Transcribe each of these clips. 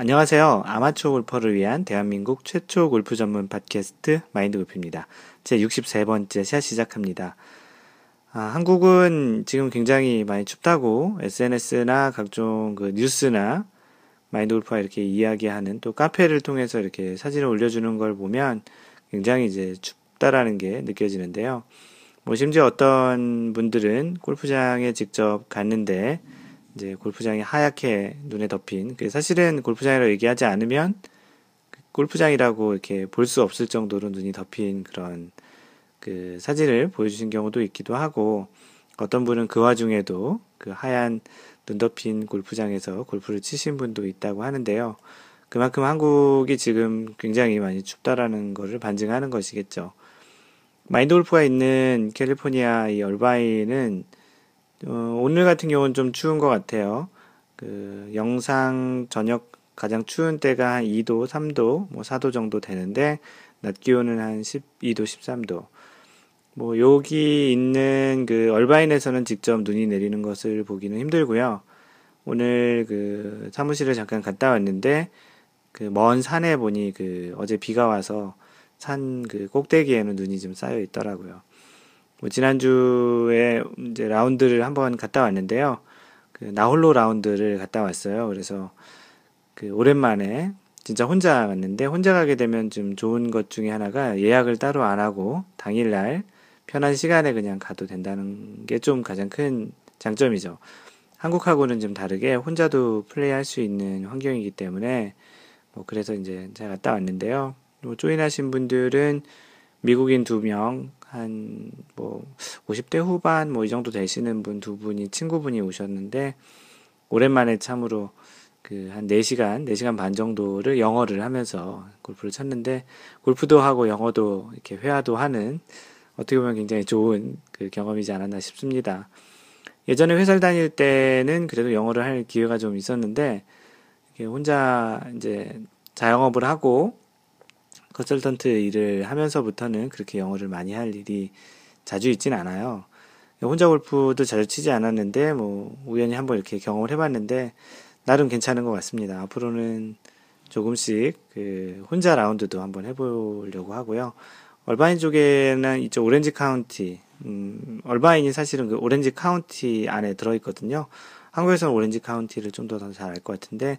안녕하세요. 아마추어 골퍼를 위한 대한민국 최초 골프 전문 팟캐스트 마인드 골프입니다. 제 63번째 샷 시작합니다. 아, 한국은 지금 굉장히 많이 춥다고 SNS나 각종 그 뉴스나 마인드 골프와 이렇게 이야기하는 또 카페를 통해서 이렇게 사진을 올려주는 걸 보면 굉장히 이제 춥다라는 게 느껴지는데요. 뭐 심지어 어떤 분들은 골프장에 직접 갔는데 이제 골프장이 하얗게 눈에 덮인 그 사실은 골프장이라고 얘기하지 않으면 그 골프장이라고 이렇게 볼 수 없을 정도로 눈이 덮인 그런 그 사진을 보여주신 경우도 있기도 하고 어떤 분은 그 와중에도 그 하얀 눈 덮인 골프장에서 골프를 치신 분도 있다고 하는데요. 그만큼 한국이 지금 굉장히 많이 춥다라는 것을 반증하는 것이겠죠. 마인드 골프가 있는 캘리포니아 이 얼바인은 어, 오늘 같은 경우는 좀 추운 것 같아요. 그 영상 저녁 가장 추운 때가 한 2도, 3도, 뭐 4도 정도 되는데 낮 기온은 한 12도, 13도. 뭐 여기 있는 그 얼바인에서는 직접 눈이 내리는 것을 보기는 힘들고요. 오늘 그 사무실을 잠깐 갔다 왔는데 그 먼 산에 보니 그 어제 비가 와서 산 그 꼭대기에는 눈이 좀 쌓여 있더라고요. 뭐 지난주에 이제 라운드를 한번 갔다 왔는데요. 그 나홀로 라운드를 갔다 왔어요. 그래서 그 오랜만에 진짜 혼자 갔는데 혼자 가게 되면 좀 좋은 것 중에 하나가 예약을 따로 안 하고 당일날 편한 시간에 그냥 가도 된다는 게 좀 가장 큰 장점이죠. 한국하고는 좀 다르게 혼자도 플레이할 수 있는 환경이기 때문에 뭐 그래서 이제 제가 갔다 왔는데요. 뭐 조인하신 분들은 미국인 두 명, 한, 뭐, 50대 후반, 뭐, 이 정도 되시는 분 두 분이, 친구분이 오셨는데, 오랜만에 참으로, 그, 한 4시간, 4시간 반 정도를 영어를 하면서 골프를 쳤는데, 골프도 하고 영어도 이렇게 회화도 하는, 어떻게 보면 굉장히 좋은 그 경험이지 않았나 싶습니다. 예전에 회사를 다닐 때는 그래도 영어를 할 기회가 좀 있었는데, 혼자 이제 자영업을 하고, 컨설턴트 일을 하면서부터는 그렇게 영어를 많이 할 일이 자주 있진 않아요. 혼자 골프도 자주 치지 않았는데, 뭐, 우연히 한번 이렇게 경험을 해봤는데, 나름 괜찮은 것 같습니다. 앞으로는 조금씩 그 혼자 라운드도 한번 해보려고 하고요. 얼바인 쪽에는 이쪽 오렌지 카운티, 음, 얼바인이 사실은 그 오렌지 카운티 안에 들어있거든요. 한국에서는 오렌지 카운티를 좀 더 잘 알 것 같은데,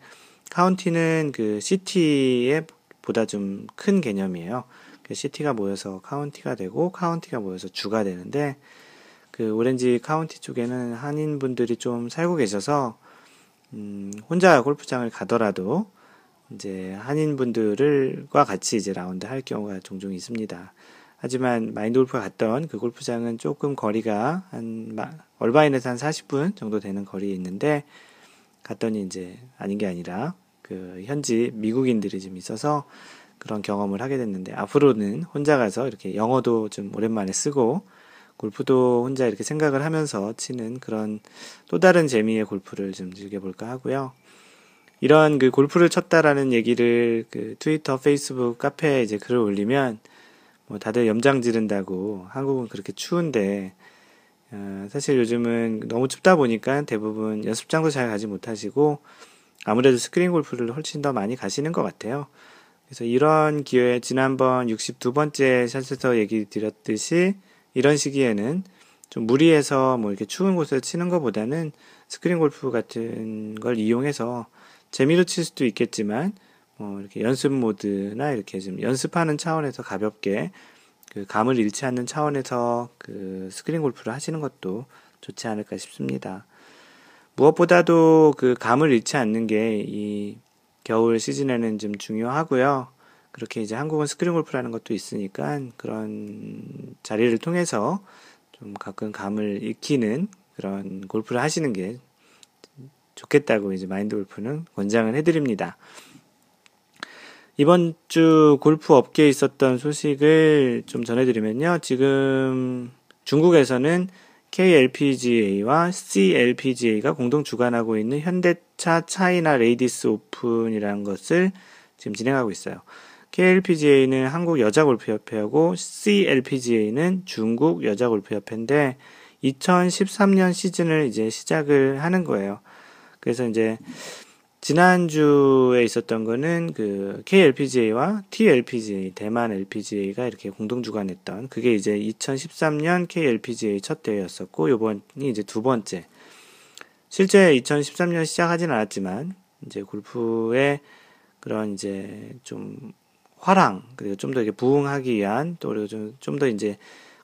카운티는 그 city의 보다 좀 큰 개념이에요. 그 city가 모여서 카운티가 되고 카운티가 모여서 주가 되는데 그 오렌지 카운티 쪽에는 한인 분들이 좀 살고 계셔서 음, 혼자 골프장을 가더라도 이제 한인 분들과 같이 이제 라운드 할 경우가 종종 있습니다. 하지만 마인드 골프가 갔던 그 골프장은 조금 거리가 한 얼바인에서 한 40분 정도 되는 거리에 있는데 갔더니 이제 아닌 게 아니라 그 현지 미국인들이 좀 있어서 그런 경험을 하게 됐는데 앞으로는 혼자 가서 이렇게 영어도 좀 오랜만에 쓰고 골프도 혼자 이렇게 생각을 하면서 치는 그런 또 다른 재미의 골프를 좀 즐겨볼까 하고요. 이런 그 골프를 쳤다라는 얘기를 그 트위터, 페이스북, 카페에 이제 글을 올리면 뭐 다들 염장 지른다고 한국은 그렇게 추운데 어, 사실 요즘은 너무 춥다 보니까 대부분 연습장도 잘 가지 못하시고 아무래도 스크린 골프를 훨씬 더 많이 가시는 것 같아요. 그래서 이런 기회에 지난번 62번째 샷에서 얘기 드렸듯이 이런 시기에는 좀 무리해서 뭐 이렇게 추운 곳에서 치는 것보다는 스크린 골프 같은 걸 이용해서 재미로 칠 수도 있겠지만 뭐 이렇게 연습 모드나 이렇게 좀 연습하는 차원에서 가볍게 그 감을 잃지 않는 차원에서 그 스크린 골프를 하시는 것도 좋지 않을까 싶습니다. 무엇보다도 그 감을 잃지 않는 게 이 겨울 시즌에는 좀 중요하고요. 그렇게 이제 한국은 스크린 골프라는 것도 있으니까 그런 자리를 통해서 좀 가끔 감을 익히는 그런 골프를 하시는 게 좋겠다고 이제 마인드 골프는 권장을 해드립니다. 이번 주 골프 업계에 있었던 소식을 좀 전해드리면요. 지금 중국에서는 KLPGA와 CLPGA가 공동 주관하고 있는 현대차 차이나 레이디스 오픈이라는 것을 지금 진행하고 있어요. KLPGA는 한국 여자 골프협회하고 CLPGA는 중국 여자 골프협회인데 2013년 시즌을 이제 시작을 하는 거예요. 그래서 이제 지난주에 있었던 거는 그 KLPGA와 TLPGA, 대만 LPGA가 이렇게 공동 주관했던 그게 이제 2013년 KLPGA 첫 대회였었고 요번이 이제 두 번째. 실제 2013년 시작하진 않았지만 이제 골프의 그런 이제 좀 화랑 그리고 좀 더 이렇게 부흥하기 위한 또 그리고 좀더 이제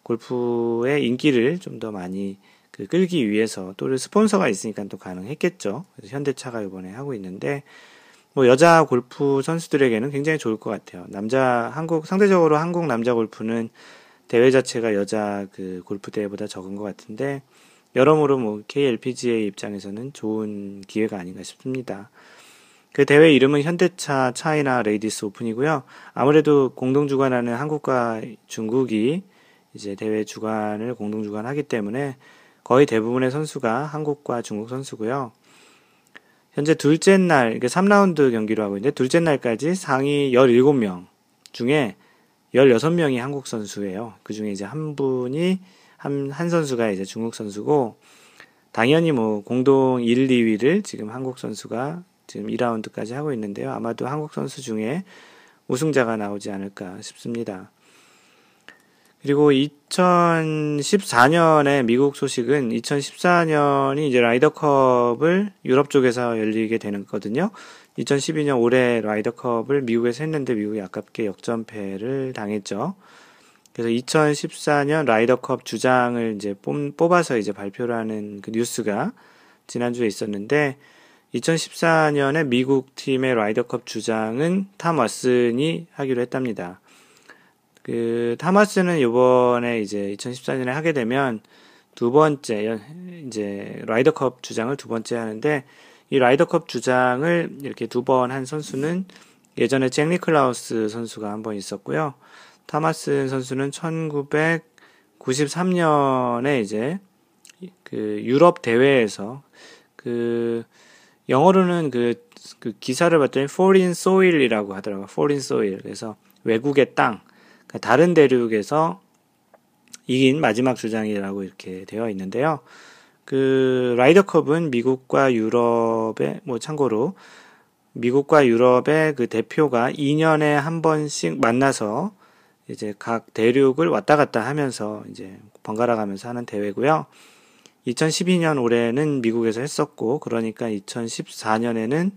골프의 인기를 좀 더 많이 그 끌기 위해서 또 스폰서가 있으니까 또 가능했겠죠. 그래서 현대차가 이번에 하고 있는데 뭐 여자 골프 선수들에게는 굉장히 좋을 것 같아요. 남자 한국 상대적으로 한국 남자 골프는 대회 자체가 여자 그 골프 대회보다 적은 것 같은데 여러모로 뭐 KLPGA 입장에서는 좋은 기회가 아닌가 싶습니다. 그 대회 이름은 현대차 차이나 레이디스 오픈이고요. 아무래도 공동 주관하는 한국과 중국이 이제 대회 주관을 공동 주관하기 때문에 거의 대부분의 선수가 한국과 중국 선수고요. 현재 둘째 날, 이게 3라운드 경기로 하고 있는데 둘째 날까지 상위 17명 중에 16명이 한국 선수예요. 그 중에 이제 한 분이 한, 한 선수가 이제 중국 선수고 당연히 뭐 공동 1, 2위를 지금 한국 선수가 지금 2라운드까지 하고 있는데요. 아마도 한국 선수 중에 우승자가 나오지 않을까 싶습니다. 그리고 2014년에 미국 소식은 2014년이 이제 라이더컵을 유럽 쪽에서 열리게 되는 거거든요. 2012년 올해 라이더컵을 미국에서 했는데 미국이 아깝게 역전패를 당했죠. 그래서 2014년 라이더컵 주장을 이제 뽑아서 이제 발표를 하는 그 뉴스가 지난주에 있었는데 2014년에 미국 팀의 라이더컵 주장은 탐 왓슨이 하기로 했답니다. 그 타마스는 이번에 이제 2014년에 하게 되면 두 번째 이제 라이더컵 주장을 두 번째 하는데 이 라이더컵 주장을 이렇게 두 번 한 선수는 예전에 잭 니클라우스 선수가 한 번 있었고요. 타마스 선수는 1993년에 이제 그 유럽 대회에서 그 영어로는 그, 그 기사를 봤더니 foreign soil이라고 하더라고요. foreign soil. 그래서 외국의 땅. 다른 대륙에서 이긴 마지막 주장이라고 이렇게 되어 있는데요. 그 라이더컵은 미국과 유럽의 뭐 참고로 미국과 유럽의 그 대표가 2년에 한 번씩 만나서 이제 각 대륙을 왔다 갔다 하면서 이제 번갈아 가면서 하는 대회고요. 2012년 올해는 미국에서 했었고 그러니까 2014년에는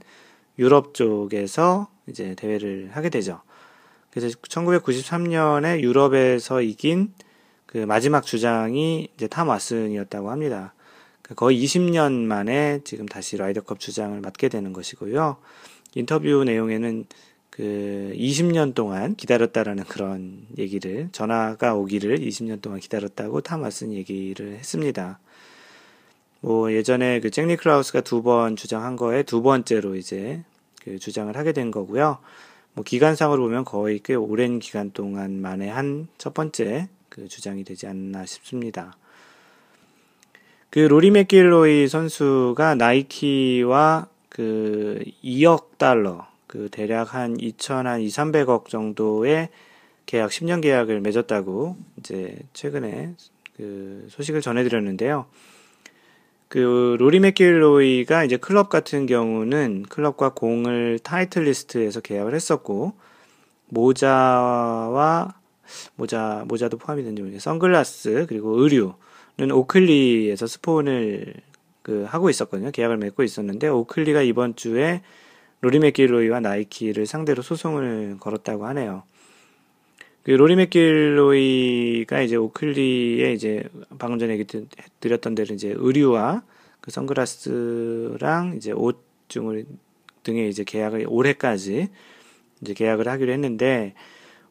유럽 쪽에서 이제 대회를 하게 되죠. 그래서 1993년에 유럽에서 이긴 그 마지막 주장이 이제 탐 왓슨이었다고 합니다. 그 거의 20년 만에 지금 다시 라이더컵 주장을 맡게 되는 것이고요. 인터뷰 내용에는 그 20년 동안 기다렸다라는 그런 얘기를 전화가 오기를 20년 동안 기다렸다고 탐 왓슨 얘기를 했습니다. 뭐 예전에 그 잭니 클라우스가 두 번 주장한 거에 두 번째로 이제 그 주장을 하게 된 거고요. 뭐 기간상으로 보면 거의 꽤 오랜 기간 동안 만에 한 첫 번째 그 주장이 되지 않나 싶습니다. 그 로리 맥길로이 선수가 나이키와 그 2억 달러, 그 대략 한 2천 한 2, 300억 정도의 계약 10년 계약을 맺었다고 이제 최근에 그 소식을 전해드렸는데요. 그 로리 맥길로이가 이제 클럽 같은 경우는 클럽과 공을 타이틀 리스트에서 계약을 했었고 모자와 모자 모자도 포함이 되는지 선글라스 그리고 의류는 오클리에서 스폰을 그 하고 있었거든요. 계약을 맺고 있었는데 오클리가 이번 주에 로리 맥길로이와 나이키를 상대로 소송을 걸었다고 하네요. 그 로리 맥길로이가 이제 오클리에 이제 방금 전에 드렸던 대로 이제 의류와 그 선글라스랑 이제 옷 등을 등의 이제 계약을 올해까지 이제 계약을 하기로 했는데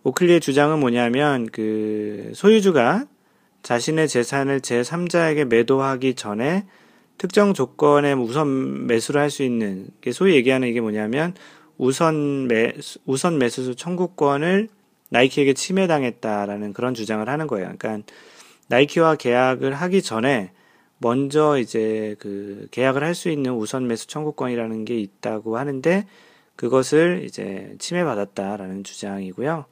오클리의 주장은 뭐냐면 그 소유주가 자신의 재산을 제3자에게 매도하기 전에 특정 조건에 우선 매수를 할 수 있는 소위 얘기하는 이게 뭐냐면 우선 매 우선 매수 청구권을 나이키에게 침해당했다라는 그런 주장을 하는 거예요. 그러니까 나이키와 계약을 하기 전에 먼저 이제 그 계약을 할 수 있는 우선 매수 청구권이라는 게 있다고 하는데 그것을 이제 침해받았다라는 주장이고요.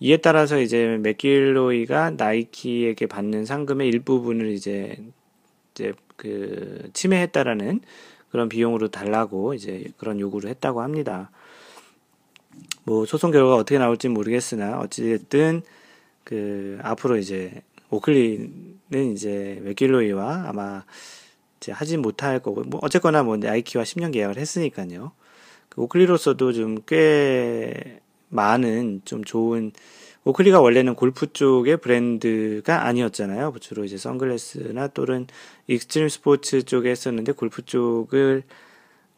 이에 따라서 이제 맥길로이가 나이키에게 받는 상금의 일부분을 이제 이제 그 침해했다라는 그런 비용으로 달라고 이제 그런 요구를 했다고 합니다. 뭐 소송 결과가 어떻게 나올지 모르겠으나 어찌됐든 그 앞으로 이제 오클리는 이제 맥길로이와 아마 이제 하지 못할 거고 뭐 어쨌거나 뭐 나이키와 10년 계약을 했으니까요. 그 오클리로서도 좀 꽤 많은 좀 좋은 오클리가 원래는 골프 쪽의 브랜드가 아니었잖아요. 주로 이제 선글라스나 또는 익스트림 스포츠 쪽에 했었는데 골프 쪽을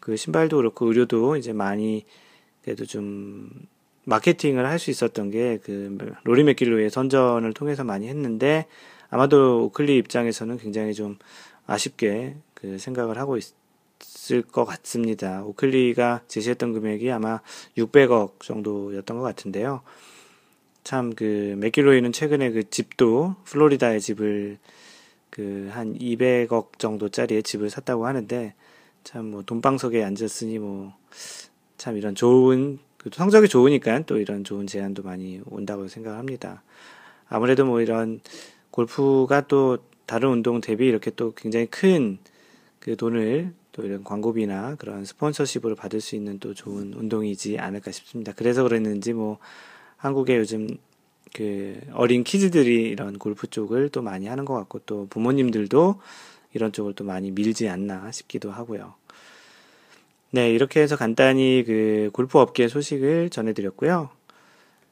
그 신발도 그렇고 의류도 이제 많이 그래도 좀 마케팅을 할 수 있었던 게 그 로리 맥길로의 선전을 통해서 많이 했는데 아마도 오클리 입장에서는 굉장히 좀 아쉽게 그 생각을 하고 있을 것 같습니다. 오클리가 제시했던 금액이 아마 600억 정도였던 것 같은데요. 참 그 맥길로이는 최근에 그 집도 플로리다의 집을 그 한 200억 정도짜리의 집을 샀다고 하는데 참 뭐 돈방석에 앉았으니 뭐 참 이런 좋은 그 성적이 좋으니까 또 이런 좋은 제안도 많이 온다고 생각합니다. 아무래도 뭐 이런 골프가 또 다른 운동 대비 이렇게 또 굉장히 큰 그 돈을 또 이런 광고비나 그런 스폰서십으로 받을 수 있는 또 좋은 운동이지 않을까 싶습니다. 그래서 그랬는지 뭐 한국에 요즘 그 어린 kids들이 이런 골프 쪽을 또 많이 하는 것 같고 또 부모님들도 이런 쪽을 또 많이 밀지 않나 싶기도 하고요. 네, 이렇게 해서 간단히 그 골프 업계 소식을 전해드렸고요.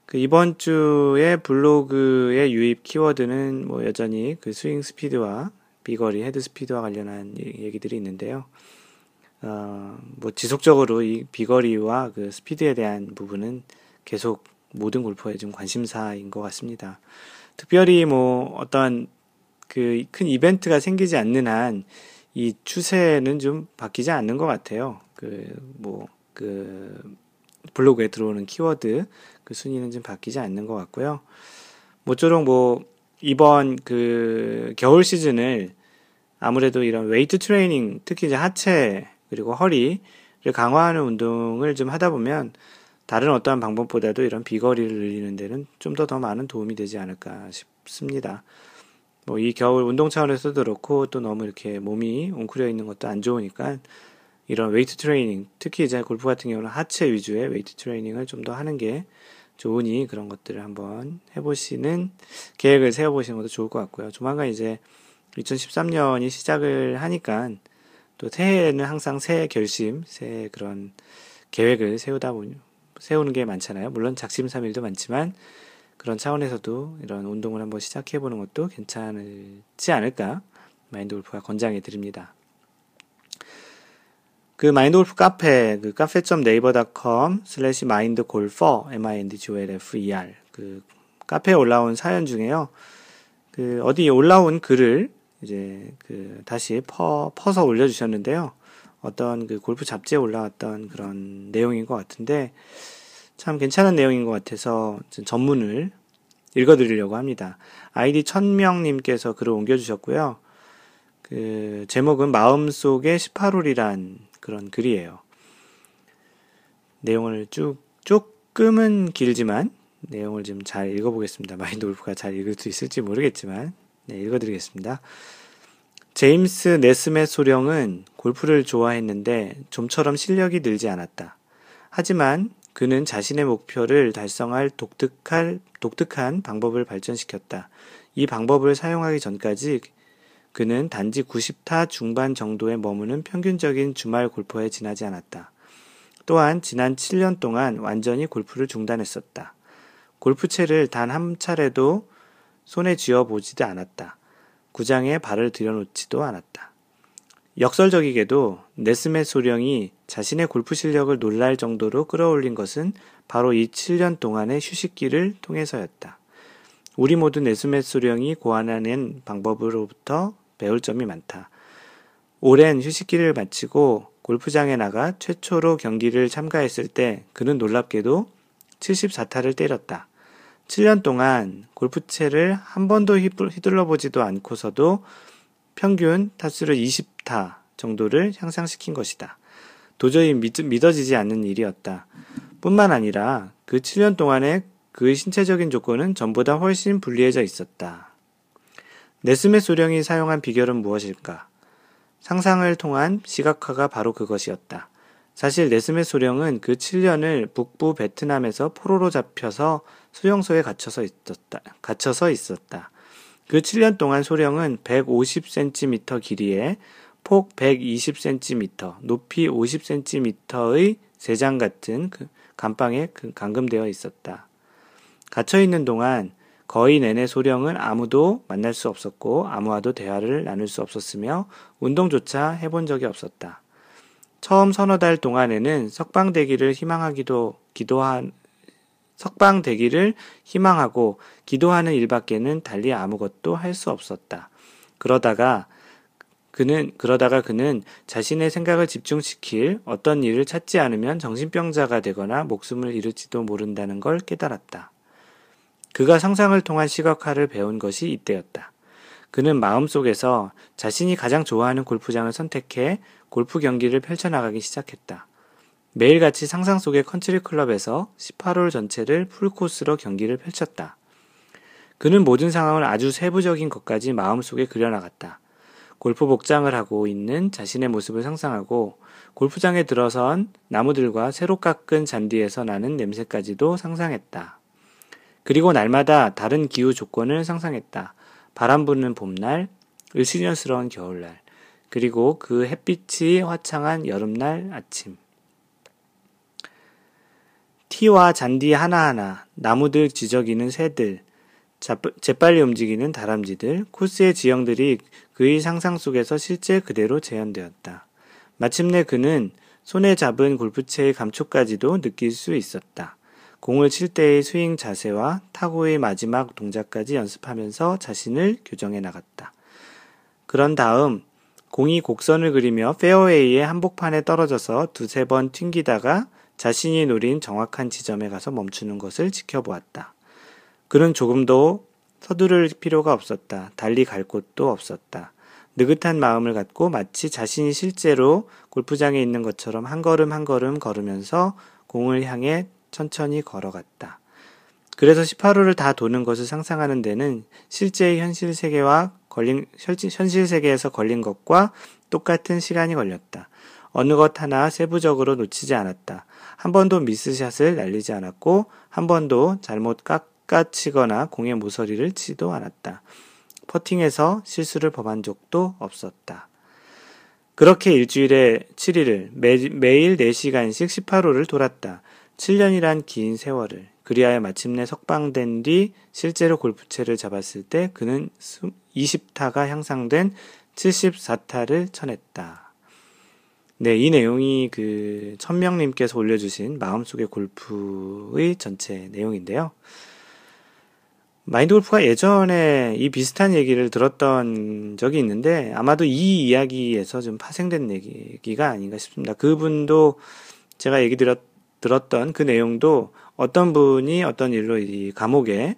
그 이번 주에 블로그의 유입 키워드는 뭐 여전히 그 스윙 스피드와 비거리, 헤드 스피드와 관련한 얘기들이 있는데요. 어, 뭐 지속적으로 이 비거리와 그 스피드에 대한 부분은 계속 모든 골퍼의 좀 관심사인 것 같습니다. 특별히 뭐 어떤 그 큰 이벤트가 생기지 않는 한 이 추세는 좀 바뀌지 않는 것 같아요. 그, 뭐, 그, 블로그에 들어오는 키워드, 그 순위는 좀 바뀌지 않는 것 같고요. 모쪼록 뭐, 이번 그 겨울 시즌을 아무래도 이런 웨이트 트레이닝, 특히 이제 하체, 그리고 허리를 강화하는 운동을 좀 하다 보면 다른 어떠한 방법보다도 이런 비거리를 늘리는 데는 좀 더더 많은 도움이 되지 않을까 싶습니다. 뭐 이 겨울 운동 차원에서도 그렇고 또 너무 이렇게 몸이 웅크려 있는 것도 안 좋으니까 이런 웨이트 트레이닝, 특히 이제 골프 같은 경우는 하체 위주의 웨이트 트레이닝을 좀 더 하는 게 좋으니 그런 것들을 한번 해보시는 계획을 세워보시는 것도 좋을 것 같고요. 조만간 이제 2013년이 시작을 하니까 또 새해에는 항상 새 결심, 새 그런 계획을 세우다 보니 세우는 게 많잖아요. 물론 작심삼일도 많지만 그런 차원에서도 이런 운동을 한번 시작해 보는 것도 괜찮지 않을까 마인드 골프가 권장해 드립니다. 그 마인드 골프 카페, 그 cafe.naver.com 슬래시 마인드 골퍼, M-I-N-D-G-O-L-F-E-R. 그 카페에 올라온 사연 중에요. 그 어디 올라온 글을 이제 그 다시 퍼, 퍼서 올려주셨는데요. 어떤 그 골프 잡지에 올라왔던 그런 내용인 것 같은데 참 괜찮은 내용인 것 같아서 전문을 읽어드리려고 합니다. 아이디 천명님께서 글을 옮겨주셨고요. 그 제목은 마음속의 18홀이란 그런 글이에요. 내용을 쭉, 조금은 길지만 내용을 좀 잘 읽어보겠습니다. 마인드 골프가 잘 읽을 수 있을지 모르겠지만, 네, 읽어드리겠습니다. 제임스 네스멧 소령은 골프를 좋아했는데 좀처럼 실력이 늘지 않았다. 하지만 그는 자신의 목표를 달성할 독특할, 독특한 방법을 발전시켰다. 이 방법을 사용하기 전까지 그는 단지 90타 중반 정도에 머무는 평균적인 주말 골퍼에 지나지 않았다. 또한 지난 7년 동안 완전히 골프를 중단했었다. 골프채를 단 한 차례도 손에 쥐어 보지도 않았다. 구장에 발을 들여놓지도 않았다. 역설적이게도 네스메 소령이 자신의 골프 실력을 놀랄 정도로 끌어올린 것은 바로 이 7년 동안의 휴식기를 통해서였다. 우리 모두 네스메 소령이 고안하는 방법으로부터 배울 점이 많다. 오랜 휴식기를 마치고 골프장에 나가 최초로 경기를 참가했을 때 그는 놀랍게도 74타를 때렸다. 7년 동안 골프채를 한 번도 휘둘러 보지도 않고서도 평균 타수를 20타 정도를 향상시킨 것이다. 도저히 믿, 어지지 않는 일이었다. 뿐만 아니라 그 7년 동안의 그 신체적인 조건은 전보다 훨씬 불리해져 있었다. 네스메 소령이 사용한 비결은 무엇일까? 상상을 통한 시각화가 바로 그것이었다. 사실 네스메 소령은 그 7년을 북부 베트남에서 포로로 잡혀서 수용소에 갇혀서 있었다. 갇혀서 있었다. 그 7년 동안 소령은 150cm 길이에 폭 120cm, 높이 50cm의 세장 같은 그 감방에 그 감금되어 있었다. 갇혀 있는 동안 거의 내내 소령은 아무도 만날 수 없었고 아무와도 대화를 나눌 수 없었으며 운동조차 해본 적이 없었다. 처음 서너 달 동안에는 석방되기를 희망하기도 기도한 석방되기를 희망하고 기도하는 일밖에는 달리 아무것도 할 수 없었다. 그러다가 그는 그러다가 그는 자신의 생각을 집중시킬 어떤 일을 찾지 않으면 정신병자가 되거나 목숨을 잃을지도 모른다는 걸 깨달았다. 그가 상상을 통한 시각화를 배운 것이 이때였다. 그는 마음속에서 자신이 가장 좋아하는 골프장을 선택해 골프 경기를 펼쳐나가기 시작했다. 매일같이 상상 속의 컨트리 클럽에서 18홀 전체를 풀코스로 경기를 펼쳤다. 그는 모든 상황을 아주 세부적인 것까지 마음속에 그려나갔다. 골프 복장을 하고 있는 자신의 모습을 상상하고 골프장에 들어선 나무들과 새로 깎은 잔디에서 나는 냄새까지도 상상했다. 그리고 날마다 다른 기후 조건을 상상했다. 바람 부는 봄날, 을씨년스러운 겨울날, 그리고 그 햇빛이 화창한 여름날 아침. 티와 잔디 하나하나, 나무들 지저귀는 새들, 재빨리 움직이는 다람쥐들, 코스의 지형들이 그의 상상 속에서 실제 그대로 재현되었다. 마침내 그는 손에 잡은 골프채의 감촉까지도 느낄 수 있었다. 공을 칠 때의 스윙 자세와 타구의 마지막 동작까지 연습하면서 자신을 교정해 나갔다. 그런 다음 공이 곡선을 그리며 페어웨이의 한복판에 떨어져서 두세 번 튕기다가 자신이 노린 정확한 지점에 가서 멈추는 것을 지켜보았다. 그는 조금도 서두를 필요가 없었다. 달리 갈 곳도 없었다. 느긋한 마음을 갖고 마치 자신이 실제로 골프장에 있는 것처럼 한 걸음 한 걸음 걸으면서 공을 향해 천천히 걸어갔다. 그래서 18호를 다 도는 것을 상상하는 데는 실제의 현실 세계와 걸린, 현실 세계에서 걸린 것과 똑같은 시간이 걸렸다. 어느 것 하나 세부적으로 놓치지 않았다. 한 번도 미스샷을 날리지 않았고, 한 번도 잘못 깎아치거나 공의 모서리를 치도 않았다. 퍼팅에서 실수를 범한 적도 없었다. 그렇게 일주일에 7일을 매, 매일 4시간씩 18호를 돌았다. 7년이란 긴 세월을 그리하여 마침내 석방된 뒤 실제로 골프채를 잡았을 때 그는 20타가 향상된 74타를 쳐냈다. 네, 이 내용이 그 천명님께서 올려주신 마음속의 골프의 전체 내용인데요. 마인드 골프가 예전에 이 비슷한 얘기를 들었던 적이 있는데 아마도 이 이야기에서 좀 파생된 얘기가 아닌가 싶습니다. 그분도 제가 얘기 드렸, 들었던 그 내용도 어떤 분이 어떤 일로 이 감옥에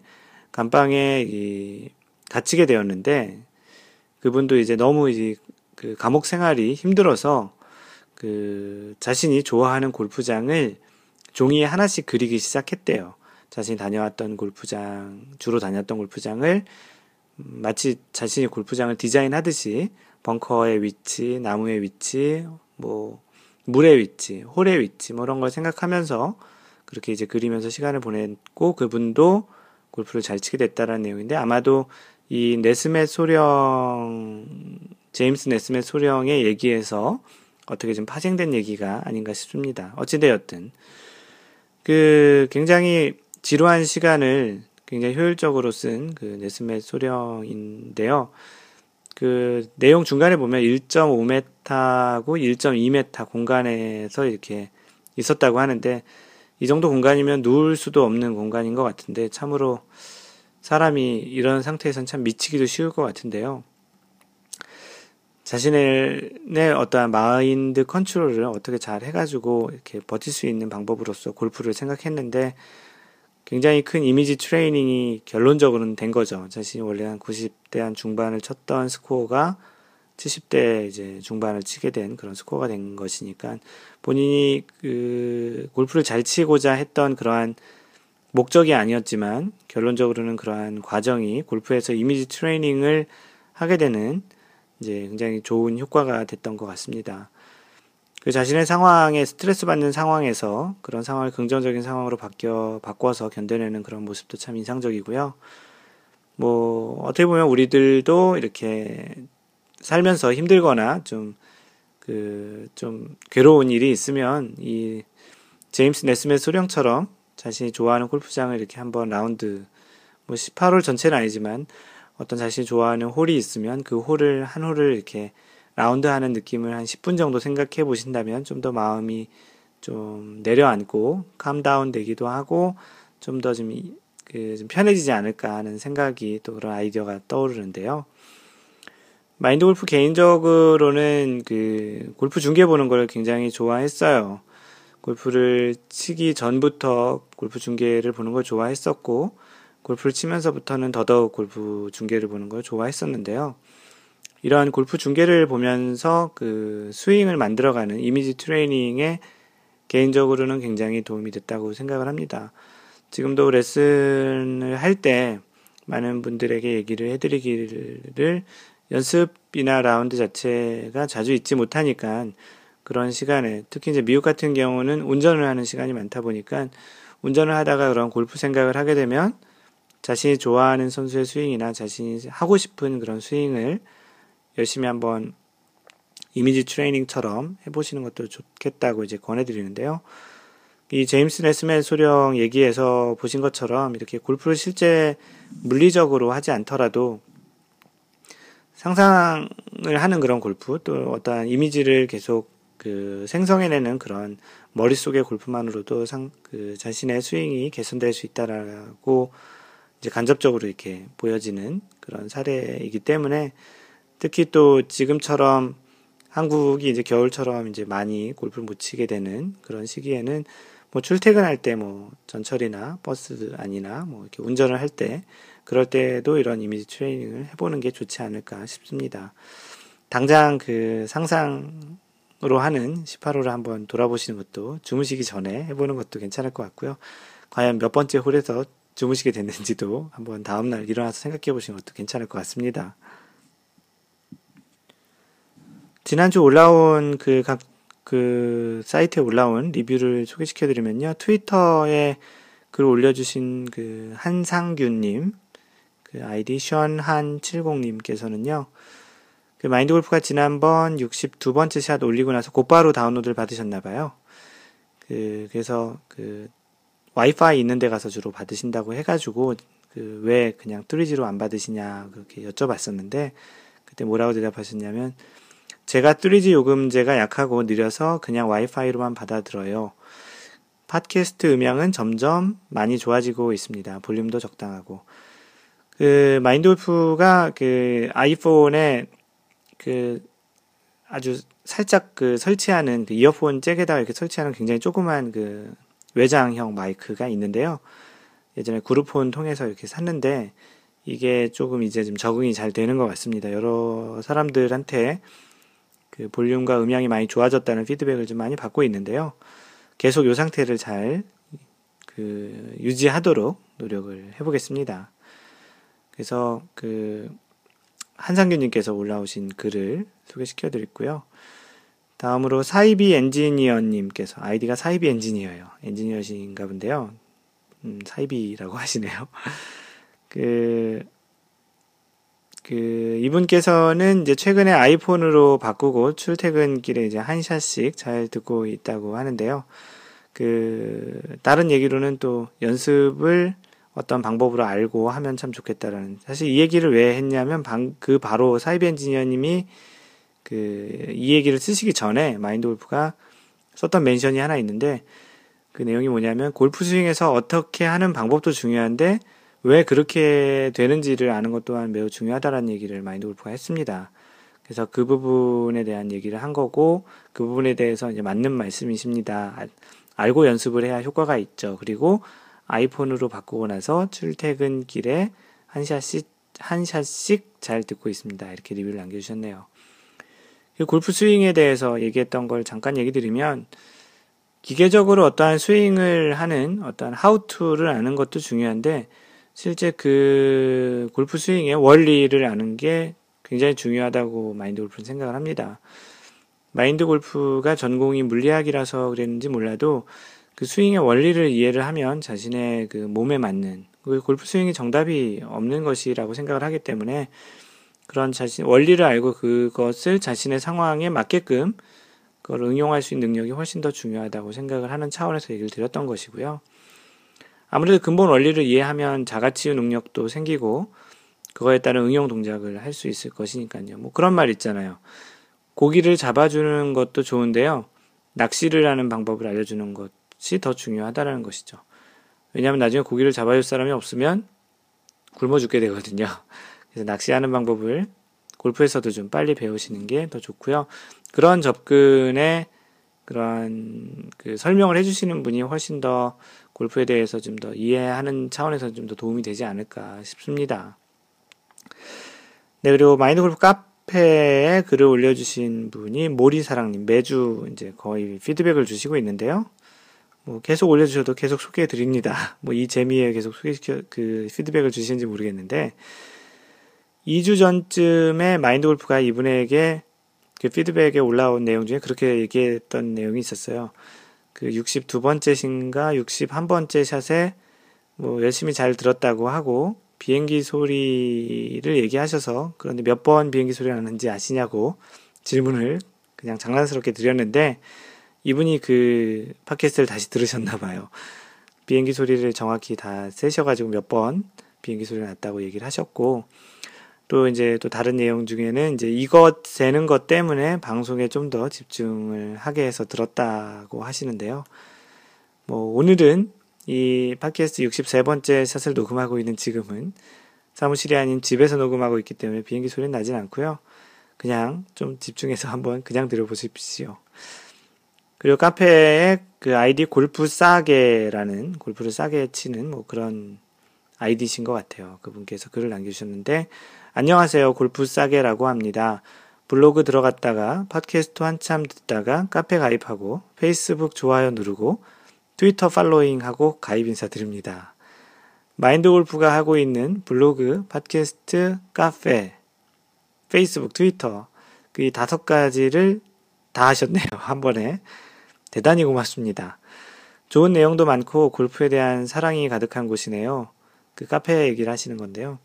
감방에 이 갇히게 되었는데 그분도 이제 너무 이제 그 감옥 생활이 힘들어서 그 자신이 좋아하는 골프장을 종이에 하나씩 그리기 시작했대요. 자신이 다녀왔던 골프장, 주로 다녔던 골프장을 마치 자신이 골프장을 디자인하듯이 벙커의 위치, 나무의 위치, 뭐 물의 위치, 홀의 위치, 뭐 이런 걸 생각하면서 그렇게 이제 그리면서 시간을 보냈고 그분도 골프를 잘 치게 됐다라는 내용인데 아마도 이 네스메 소령, 제임스 네스메 소령의 얘기에서 어떻게 좀 파생된 얘기가 아닌가 싶습니다. 어찌되었든. 그 굉장히 지루한 시간을 굉장히 효율적으로 쓴 그 네스메 소령인데요. 그 내용 중간에 보면 1.5m고 1.2m 공간에서 이렇게 있었다고 하는데 이 정도 공간이면 누울 수도 없는 공간인 것 같은데 참으로 사람이 이런 상태에선 참 미치기도 쉬울 것 같은데요. 자신의 어떠한 마인드 컨트롤을 어떻게 잘 해가지고 이렇게 버틸 수 있는 방법으로서 골프를 생각했는데 굉장히 큰 이미지 트레이닝이 결론적으로는 된 거죠. 자신이 원래 한 90대 한 중반을 쳤던 스코어가 70대 이제 중반을 치게 된 그런 스코어가 된 것이니까 본인이 그 골프를 잘 치고자 했던 그러한 목적이 아니었지만 결론적으로는 그러한 과정이 골프에서 이미지 트레이닝을 하게 되는 이제 굉장히 좋은 효과가 됐던 것 같습니다. 그 자신의 상황에 스트레스 받는 상황에서 그런 상황을 긍정적인 상황으로 바뀌어 바꿔서 견뎌내는 그런 모습도 참 인상적이고요. 뭐 어떻게 보면 우리들도 이렇게 살면서 힘들거나 좀 그, 좀 괴로운 일이 있으면 이 제임스 네스메 소령처럼 자신이 좋아하는 골프장을 이렇게 한번 라운드, 뭐 18홀 전체는 아니지만 어떤 자신이 좋아하는 홀이 있으면 그 홀을, 한 홀을 이렇게 라운드 하는 느낌을 한 10분 정도 생각해 보신다면 좀 더 마음이 좀 내려앉고 calm down 되기도 하고 좀 더 좀, 그, 좀 편해지지 않을까 하는 생각이 또 그런 아이디어가 떠오르는데요. 마인드 골프 개인적으로는 그 골프 중계 보는 걸 굉장히 좋아했어요. 골프를 치기 전부터 골프 중계를 보는 걸 좋아했었고, 골프를 치면서부터는 더더욱 골프 중계를 보는 걸 좋아했었는데요. 이러한 골프 중계를 보면서 그 스윙을 만들어가는 이미지 트레이닝에 개인적으로는 굉장히 도움이 됐다고 생각을 합니다. 지금도 레슨을 할 때 많은 분들에게 얘기를 해드리기를 연습이나 라운드 자체가 자주 있지 못하니까 그런 시간에 특히 이제 미국 같은 경우는 운전을 하는 시간이 많다 보니까 운전을 하다가 그런 골프 생각을 하게 되면 자신이 좋아하는 선수의 스윙이나 자신이 하고 싶은 그런 스윙을 열심히 한번 이미지 트레이닝처럼 해보시는 것도 좋겠다고 이제 권해드리는데요. 이 제임스 네스맨 소령 얘기에서 보신 것처럼 이렇게 골프를 실제 물리적으로 하지 않더라도 상상을 하는 그런 골프 또 어떠한 이미지를 계속 그 생성해내는 그런 머릿속의 골프만으로도 상, 그 자신의 스윙이 개선될 수 있다라고 이제 간접적으로 이렇게 보여지는 그런 사례이기 때문에 특히 또 지금처럼 한국이 이제 겨울처럼 이제 많이 골프를 못 치게 되는 그런 시기에는 뭐 출퇴근할 때 뭐 전철이나 버스 아니나 뭐 이렇게 운전을 할 때 그럴 때도 이런 이미지 트레이닝을 해보는 게 좋지 않을까 싶습니다. 당장 그 상상으로 하는 18호를 한번 돌아보시는 것도 주무시기 전에 해보는 것도 괜찮을 것 같고요. 과연 몇 번째 홀에서 주무시게 됐는지도 한번 다음날 일어나서 생각해 보시는 것도 괜찮을 것 같습니다. 지난주 올라온 그 각, 그 사이트에 올라온 리뷰를 소개시켜 드리면요. 트위터에 글 올려주신 그 한상균님, 그 아이디 션한70님께서는요, 그 마인드 골프가 지난번 62번째 샷 올리고 나서 곧바로 다운로드를 받으셨나봐요. 그, 그래서 그, 와이파이 있는 데 가서 주로 받으신다고 해가지고, 그, 왜 그냥 뚜리지로 안 받으시냐, 그렇게 여쭤봤었는데, 그때 뭐라고 대답하셨냐면, 제가 뚜리지 요금제가 약하고 느려서 그냥 와이파이로만 받아들어요. 팟캐스트 음향은 점점 많이 좋아지고 있습니다. 볼륨도 적당하고. 그 마인드 골프가 그 아이폰에 그 아주 살짝 그 설치하는 그 이어폰 잭에다가 이렇게 설치하는 굉장히 조그만 그 외장형 마이크가 있는데요. 예전에 그룹폰 통해서 이렇게 샀는데 이게 조금 이제 좀 적응이 잘 되는 것 같습니다. 여러 사람들한테 그 볼륨과 음향이 많이 좋아졌다는 피드백을 좀 많이 받고 있는데요. 계속 이 상태를 잘 그 유지하도록 노력을 해보겠습니다. 그래서 그 한상규님께서 올라오신 글을 소개시켜 드렸고요. 다음으로 사이비 엔지니어님께서 아이디가 사이비 엔지니어예요. 엔지니어신가 본데요. 음, 사이비라고 하시네요. 그, 그, 이분께서는 이제 최근에 아이폰으로 바꾸고 출퇴근길에 이제 한 샷씩 잘 듣고 있다고 하는데요. 그, 다른 얘기로는 또 연습을 어떤 방법으로 알고 하면 참 좋겠다라는 사실 이 얘기를 왜 했냐면 방, 그 바로 사이비 엔지니어님이 그 이 얘기를 쓰시기 전에 마인드 골프가 썼던 멘션이 하나 있는데 그 내용이 뭐냐면 골프 스윙에서 어떻게 하는 방법도 중요한데 왜 그렇게 되는지를 아는 것 또한 매우 중요하다라는 얘기를 마인드 골프가 했습니다. 그래서 그 부분에 대한 얘기를 한 거고 그 부분에 대해서 이제 맞는 말씀이십니다. 알고 연습을 해야 효과가 있죠. 그리고 아이폰으로 바꾸고 나서 출퇴근길에 한 샷씩, 한 샷씩 잘 듣고 있습니다. 이렇게 리뷰를 남겨주셨네요. 골프 스윙에 대해서 얘기했던 걸 잠깐 얘기 드리면, 기계적으로 어떠한 스윙을 하는 어떠한 하우투를 아는 것도 중요한데, 실제 그 골프 스윙의 원리를 아는 게 굉장히 중요하다고 마인드 골프는 생각을 합니다. 마인드 골프가 전공이 물리학이라서 그랬는지 몰라도 그 스윙의 원리를 이해를 하면 자신의 그 몸에 맞는 그 골프 스윙이 정답이 없는 것이라고 생각을 하기 때문에 그런 자신 원리를 알고 그것을 자신의 상황에 맞게끔 그걸 응용할 수 있는 능력이 훨씬 더 중요하다고 생각을 하는 차원에서 얘기를 드렸던 것이고요. 아무래도 근본 원리를 이해하면 자가치유 능력도 생기고 그거에 따른 응용 동작을 할 수 있을 것이니까요. 뭐 그런 말 있잖아요. 고기를 잡아주는 것도 좋은데요. 낚시를 하는 방법을 알려주는 것이 더 중요하다라는 것이죠. 왜냐하면 나중에 고기를 잡아줄 사람이 없으면 굶어 죽게 되거든요. 그래서 낚시하는 방법을 골프에서도 좀 빨리 배우시는 게 더 좋고요. 그런 접근에 그런 그 설명을 해주시는 분이 훨씬 더 골프에 대해서 좀 더 이해하는 차원에서 좀 더 도움이 되지 않을까 싶습니다. 네, 그리고 마인드 골프 카 카페에 글을 올려주신 분이 모리사랑님 매주 이제 거의 피드백을 주시고 있는데요. 뭐 계속 올려주셔도 계속 소개해 드립니다. 뭐 이 재미에 계속 소개시켜 그 피드백을 주시는지 모르겠는데 2주 전쯤에 마인드 골프가 이분에게 그 피드백에 올라온 내용 중에 그렇게 얘기했던 내용이 있었어요. 그 62번째 신가 61번째 샷에 뭐 열심히 잘 들었다고 하고 비행기 소리를 얘기하셔서 그런데 몇 번 비행기 소리가 나는지 아시냐고 질문을 그냥 장난스럽게 드렸는데 이분이 그 팟캐스트를 다시 들으셨나 봐요. 비행기 소리를 정확히 다 세셔가지고 몇 번 비행기 소리가 났다고 얘기를 하셨고 또 이제 또 다른 내용 중에는 이제 이것 세는 것 때문에 방송에 좀 더 집중을 하게 해서 들었다고 하시는데요. 뭐 오늘은 이 팟캐스트 63번째 샷을 녹음하고 있는 지금은 사무실이 아닌 집에서 녹음하고 있기 때문에 비행기 소리는 나진 않고요. 그냥 좀 집중해서 한번 그냥 들어보십시오. 그리고 카페에 그 아이디 골프 싸게라는 골프를 싸게 치는 뭐 그런 아이디신 것 같아요. 그분께서 글을 남겨주셨는데 안녕하세요. 골프 싸게라고 합니다. 블로그 들어갔다가 팟캐스트 한참 듣다가 카페 가입하고 페이스북 좋아요 누르고 트위터 팔로잉하고 가입 인사드립니다. 마인드 골프가 하고 있는 블로그, 팟캐스트, 카페, 페이스북, 트위터 그 다섯 가지를 다 하셨네요. 한 번에. 대단히 고맙습니다. 좋은 내용도 많고 골프에 대한 사랑이 가득한 곳이네요. 그 카페 얘기를 하시는 건데요.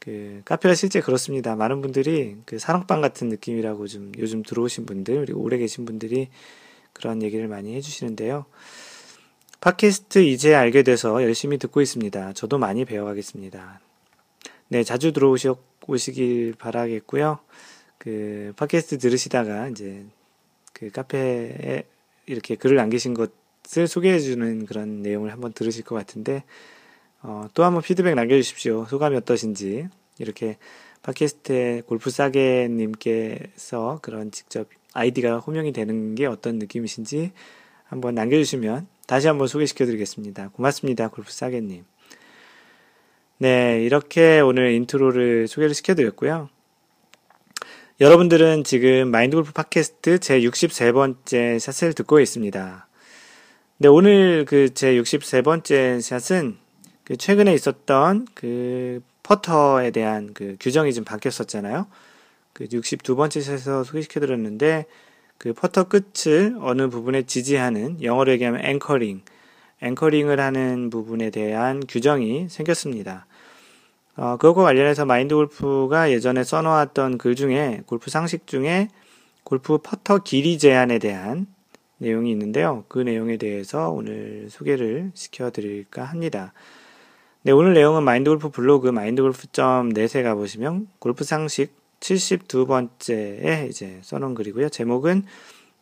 그 카페가 실제 그렇습니다. 많은 분들이 그 사랑방 같은 느낌이라고 좀 요즘 들어오신 분들 그리고 오래 계신 분들이 그런 얘기를 많이 해주시는데요. 팟캐스트 이제 알게 돼서 열심히 듣고 있습니다. 저도 많이 배워가겠습니다. 네, 자주 들어오시길 바라겠고요. 그 팟캐스트 들으시다가 이제 그 카페에 이렇게 글을 남기신 것을 소개해주는 그런 내용을 한번 들으실 것 같은데 어, 또 한번 피드백 남겨주십시오. 소감이 어떠신지 이렇게 팟캐스트에 골프 싸게님께서 그런 직접 아이디가 호명이 되는 게 어떤 느낌이신지 한번 남겨주시면 다시 한번 소개시켜 드리겠습니다. 고맙습니다. 골프 싸게님. 네, 이렇게 오늘 intro를 소개를 시켜 드렸고요. 여러분들은 지금 마인드 골프 팟캐스트 제 63번째 샷을 듣고 있습니다. 네, 오늘 그 제 63번째 샷은 그 최근에 있었던 그 퍼터에 대한 그 규정이 좀 바뀌었었잖아요. 그 62번째 샷에서 소개시켜 드렸는데 그 퍼터 끝을 어느 부분에 지지하는 영어로 얘기하면 anchoring, anchoring을 하는 부분에 대한 규정이 생겼습니다. 어, 그것과 관련해서 마인드 골프가 예전에 써놓았던 글 중에 골프 상식 중에 골프 퍼터 길이 제한에 대한 내용이 있는데요. 그 내용에 대해서 오늘 소개를 시켜드릴까 합니다. 네, 오늘 내용은 마인드 골프 블로그 mindgolf.net에 가보시면 골프 상식 72번째에 이제 써놓은 글이고요. 제목은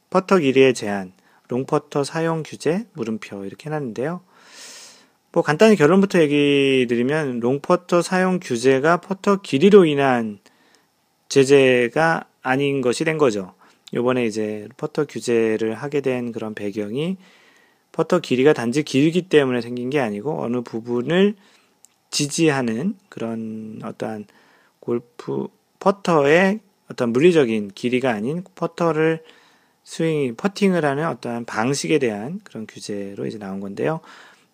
퍼터 길이의 제한, 롱퍼터 사용 규제, 물음표 이렇게 해놨는데요. 뭐 간단히 결론부터 얘기 드리면 롱퍼터 사용 규제가 퍼터 길이로 인한 제재가 아닌 것이 된 거죠. 요번에 이제 퍼터 규제를 하게 된 그런 배경이 퍼터 길이가 단지 길기 때문에 생긴 게 아니고 어느 부분을 지지하는 그런 어떠한 골프 퍼터의 어떤 물리적인 길이가 아닌 퍼터를 스윙, 퍼팅을 하는 어떠한 방식에 대한 그런 규제로 이제 나온 건데요.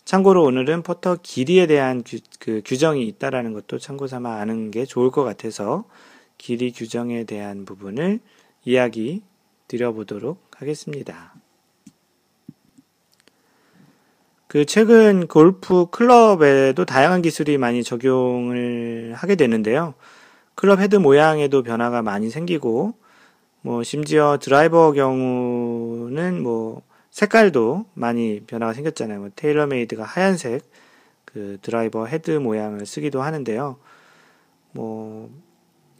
참고로 오늘은 퍼터 길이에 대한 규, 그 규정이 있다라는 것도 참고 삼아 아는 게 좋을 것 같아서 길이 규정에 대한 부분을 이야기 드려보도록 하겠습니다. 그 최근 골프 클럽에도 다양한 기술이 많이 적용을 하게 되는데요. 클럽 헤드 모양에도 변화가 많이 생기고, 뭐, 심지어 드라이버 경우는 뭐, 색깔도 많이 변화가 생겼잖아요. 뭐, 테일러메이드가 하얀색, 그 드라이버 헤드 모양을 쓰기도 하는데요. 뭐,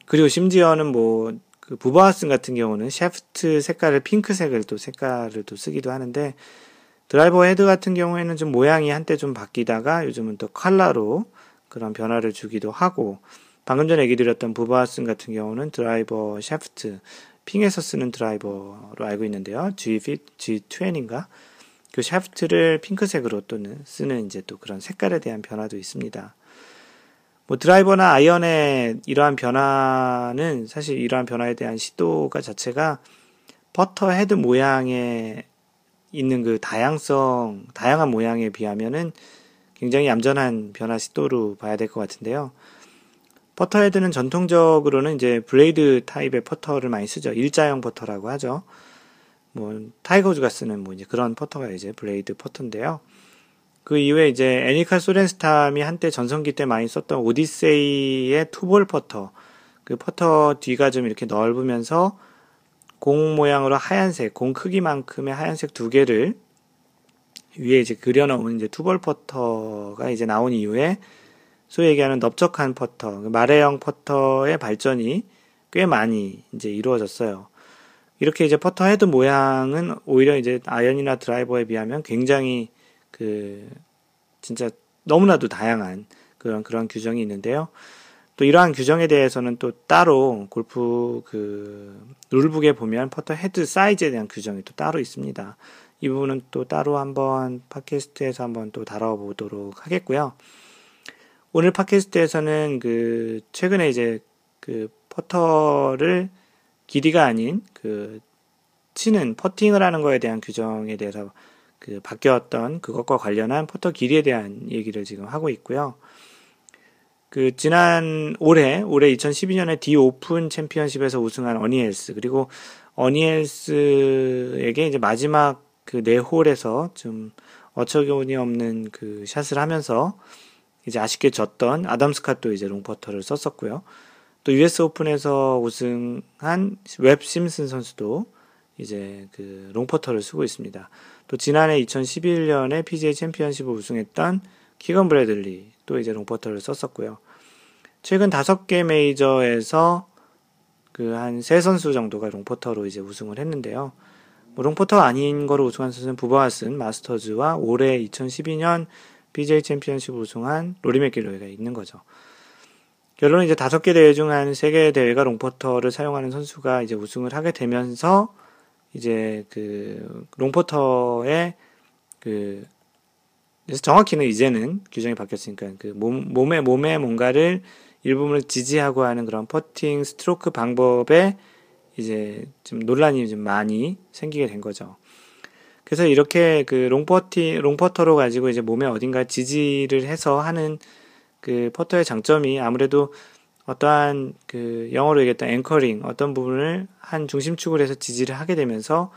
그리고 심지어는 뭐, 그 부바 왓슨 같은 경우는 샤프트 색깔을 핑크색을 또 색깔을 또 쓰기도 하는데, 드라이버 헤드 같은 경우에는 좀 모양이 한때 좀 바뀌다가 요즘은 또 컬러로 그런 변화를 주기도 하고 방금 전에 얘기 드렸던 부바 왓슨 같은 경우는 드라이버 샤프트 핑에서 쓰는 드라이버로 알고 있는데요. G, G20인가? 그 샤프트를 핑크색으로 또는 쓰는 이제 또 그런 색깔에 대한 변화도 있습니다. 뭐 드라이버나 아이언의 이러한 변화는 사실 이러한 변화에 대한 시도가 자체가 퍼터 헤드 모양의 있는 그 다양성, 다양한 모양에 비하면은 굉장히 얌전한 변화 시도로 봐야 될 것 같은데요. 퍼터 헤드는 전통적으로는 이제 블레이드 타입의 퍼터를 많이 쓰죠. 일자형 퍼터라고 하죠. 뭐 타이거 우즈가 쓰는 뭐 이제 그런 퍼터가 이제 블레이드 퍼터인데요. 그 이후에 이제 애니칼 소렌스탐이 한때 전성기 때 많이 썼던 오디세이의 투볼 퍼터. 그 퍼터 뒤가 좀 이렇게 넓으면서 공 모양으로 하얀색, 공 크기만큼의 하얀색 두 개를 위에 이제 그려놓은 이제 투볼 퍼터가 이제 나온 이후에 소위 얘기하는 넓적한 퍼터, 그 mallet형 퍼터의 발전이 꽤 많이 이제 이루어졌어요. 이렇게 이제 퍼터 헤드 모양은 오히려 이제 아이언이나 드라이버에 비하면 굉장히 그 진짜 너무나도 다양한 그런 그런 규정이 있는데요. 또 이러한 규정에 대해서는 또 따로 골프 그 룰북에 보면 퍼터 헤드 사이즈에 대한 규정이 또 따로 있습니다. 이 부분은 또 따로 한번 팟캐스트에서 한번 또 다뤄보도록 하겠고요. 오늘 팟캐스트에서는 그 최근에 이제 그 퍼터를 길이가 아닌 그 치는 퍼팅을 하는 거에 대한 규정에 대해서 그 바뀌었던 그것과 관련한 퍼터 길이에 대한 얘기를 지금 하고 있고요. 그 지난 올해 올해 2012년에 디 오픈 챔피언십에서 우승한 어니 엘스 그리고 어니 엘스에게 이제 마지막 그 네 홀에서 좀 어처구니 없는 그 샷을 하면서 이제 아쉽게 졌던 아담 스캇도 이제 롱퍼터를 썼었고요. 또 US 오픈에서 우승한 웹 심슨 선수도 이제 그 롱퍼터를 쓰고 있습니다. 또 지난해 2011년에 PGA 챔피언십을 우승했던 키건 브래들리 또 이제 롱퍼터를 썼었고요. 최근 다섯 개 메이저에서 그 한 세 선수 정도가 롱퍼터로 이제 우승을 했는데요. 뭐 롱퍼터 아닌 거로 우승한 선수는 부바 왓슨 마스터즈와 올해 2012년 PGA 챔피언십 우승한 로리 맥길로이가 있는 거죠. 결론은 이제 다섯 개 대회 중 한 세 개 대회가 롱퍼터를 사용하는 선수가 이제 우승을 하게 되면서 이제 그 롱퍼터의 그 그래서 정확히는 이제는 규정이 바뀌었으니까 그 몸, 몸에 몸에 뭔가를 일부분을 지지하고 하는 그런 퍼팅 스트로크 방법에 이제 좀 논란이 좀 많이 생기게 된 거죠. 그래서 이렇게 그 롱퍼티, 롱퍼터로 가지고 이제 몸에 어딘가 지지를 해서 하는 그 퍼터의 장점이 아무래도 어떠한 그 영어로 얘기했던 anchoring 어떤 부분을 한 중심축을 해서 지지를 하게 되면서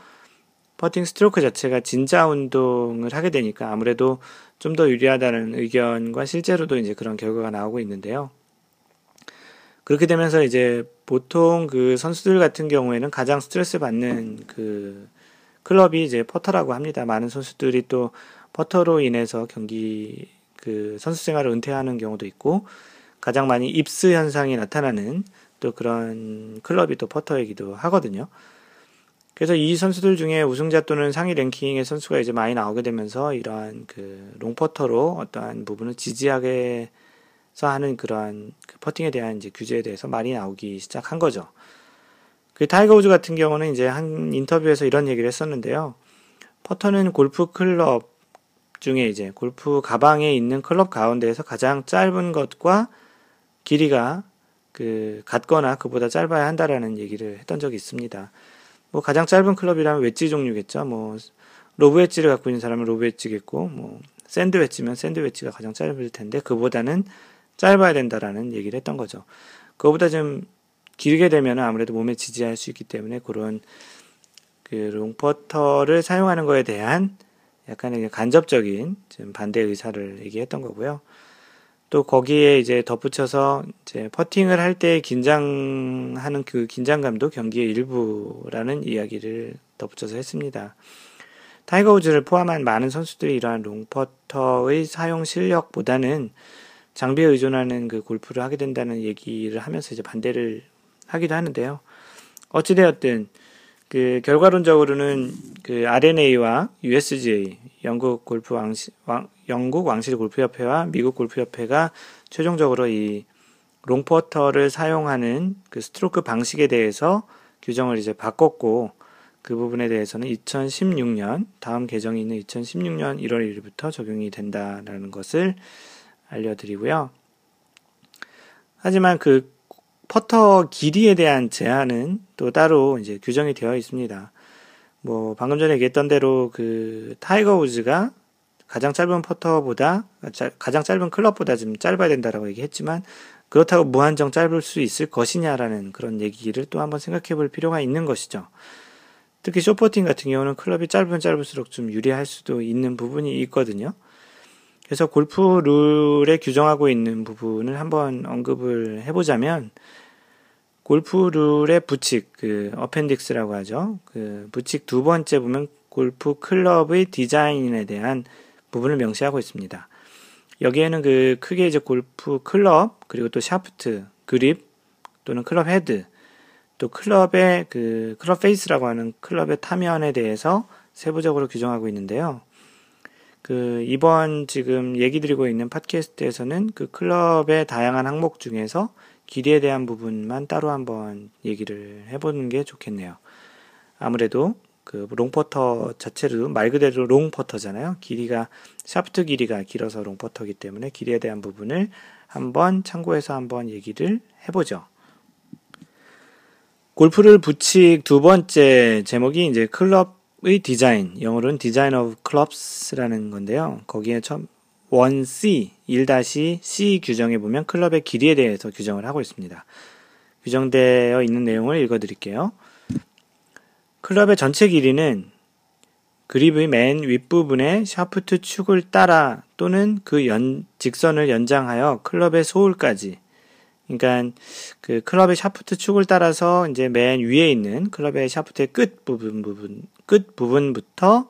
퍼팅 스트로크 자체가 진자 운동을 하게 되니까 아무래도 좀 더 유리하다는 의견과 실제로도 이제 그런 결과가 나오고 있는데요. 그렇게 되면서 이제 보통 그 선수들 같은 경우에는 가장 스트레스 받는 그 클럽이 이제 퍼터라고 합니다. 많은 선수들이 또 퍼터로 인해서 경기 그 선수 생활을 은퇴하는 경우도 있고 가장 많이 입스 현상이 나타나는 또 그런 클럽이 또 퍼터이기도 하거든요. 그래서 이 선수들 중에 우승자 또는 상위 랭킹의 선수가 이제 많이 나오게 되면서 이러한 그 롱퍼터로 어떠한 부분을 지지하게 하는 그러한 그 퍼팅에 대한 이제 규제에 대해서 말이 나오기 시작한 거죠. 그 타이거 우즈 같은 경우는 이제 한 인터뷰에서 이런 얘기를 했었는데요. 퍼터는 골프 클럽 중에 이제 골프 가방에 있는 클럽 가운데에서 가장 짧은 것과 길이가 그 같거나 그보다 짧아야 한다라는 얘기를 했던 적이 있습니다. 뭐 가장 짧은 클럽이라면 웨지 종류겠죠. 뭐 로브 웨지를 갖고 있는 사람은 로브 웨지겠고 뭐 샌드 웨지면 샌드 웨지가 가장 짧을 텐데 그보다는 짧아야 된다라는 얘기를 했던 거죠. 그거보다 좀 길게 되면 아무래도 몸에 지지할 수 있기 때문에 그런 그 롱퍼터를 사용하는 거에 대한 약간의 간접적인 좀 반대 의사를 얘기했던 거고요. 또 거기에 이제 덧붙여서 이제 퍼팅을 할 때 긴장하는 그 긴장감도 경기의 일부라는 이야기를 덧붙여서 했습니다. 타이거 우즈를 포함한 많은 선수들이 이러한 롱퍼터의 사용 실력보다는 장비에 의존하는 그 골프를 하게 된다는 얘기를 하면서 이제 반대를 하기도 하는데요. 어찌되었든 그 결과론적으로는 그 R&A와 USGA 영국 골프 왕실 왕, 영국 왕실 골프 협회와 미국 골프 협회가 최종적으로 이 롱퍼터를 사용하는 그 스트로크 방식에 대해서 규정을 이제 바꿨고 그 부분에 대해서는 2016년 다음 개정이 있는 2016년 1월 1일부터 적용이 된다라는 것을 알려드리고요. 하지만 그 퍼터 길이에 대한 제한은 또 따로 이제 규정이 되어 있습니다. 뭐 방금 전에 얘기했던 대로 그 타이거 우즈가 가장 짧은 퍼터보다 가장 짧은 클럽보다 좀 짧아야 된다라고 얘기했지만 그렇다고 무한정 짧을 수 있을 것이냐라는 그런 얘기를 또 한번 생각해 볼 필요가 있는 것이죠. 특히 숏퍼팅 같은 경우는 클럽이 짧으면 짧을수록 좀 유리할 수도 있는 부분이 있거든요. 그래서 골프 룰에 규정하고 있는 부분을 한번 언급을 해보자면 골프 룰의 부칙, 그 appendix라고 하죠. 그 부칙 두 번째 보면 골프 클럽의 디자인에 대한 부분을 명시하고 있습니다. 여기에는 그 크게 이제 골프 클럽 그리고 또 샤프트, 그립 또는 클럽 헤드 또 클럽의 그 클럽 페이스라고 하는 클럽의 타면에 대해서 세부적으로 규정하고 있는데요. 그 이번 지금 얘기 드리고 있는 팟캐스트에서는 그 클럽의 다양한 항목 중에서 길이에 대한 부분만 따로 한번 얘기를 해보는 게 좋겠네요. 아무래도 그 롱퍼터 자체로 말 그대로 롱퍼터잖아요. 길이가 샤프트 길이가 길어서 롱퍼터기 때문에 길이에 대한 부분을 한번 참고해서 한번 얘기를 해보죠. 골프 룰 부칙 두 번째 제목이 이제 클럽 의 디자인, 영어로는 Design of Clubs라는 건데요. 거기에 처음 1C, 1-C 규정에 보면 클럽의 길이에 대해서 규정을 하고 있습니다. 규정되어 있는 내용을 읽어 드릴게요. 클럽의 전체 길이는 그립의 맨 윗부분의 샤프트 축을 따라 또는 그 연, 직선을 연장하여 클럽의 sole까지 그러니까 그 클럽의 샤프트 축을 따라서 이제 맨 위에 있는 클럽의 샤프트의 끝 부분 부분 끝 부분부터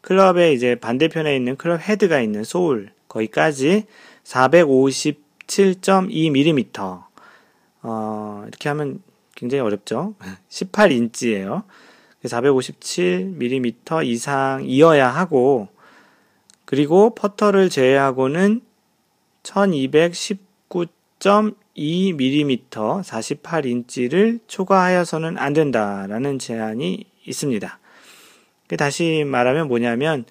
클럽의 이제 반대편에 있는 클럽 헤드가 있는 소울 거기까지 457.2mm 어, 이렇게 하면 굉장히 어렵죠. 18인치예요. 457mm 이상이어야 하고 그리고 퍼터를 제외하고는 1219. 2mm 48인치를 초과하여서는 안 된다라는 제한이 있습니다. 그 다시 말하면 뭐냐면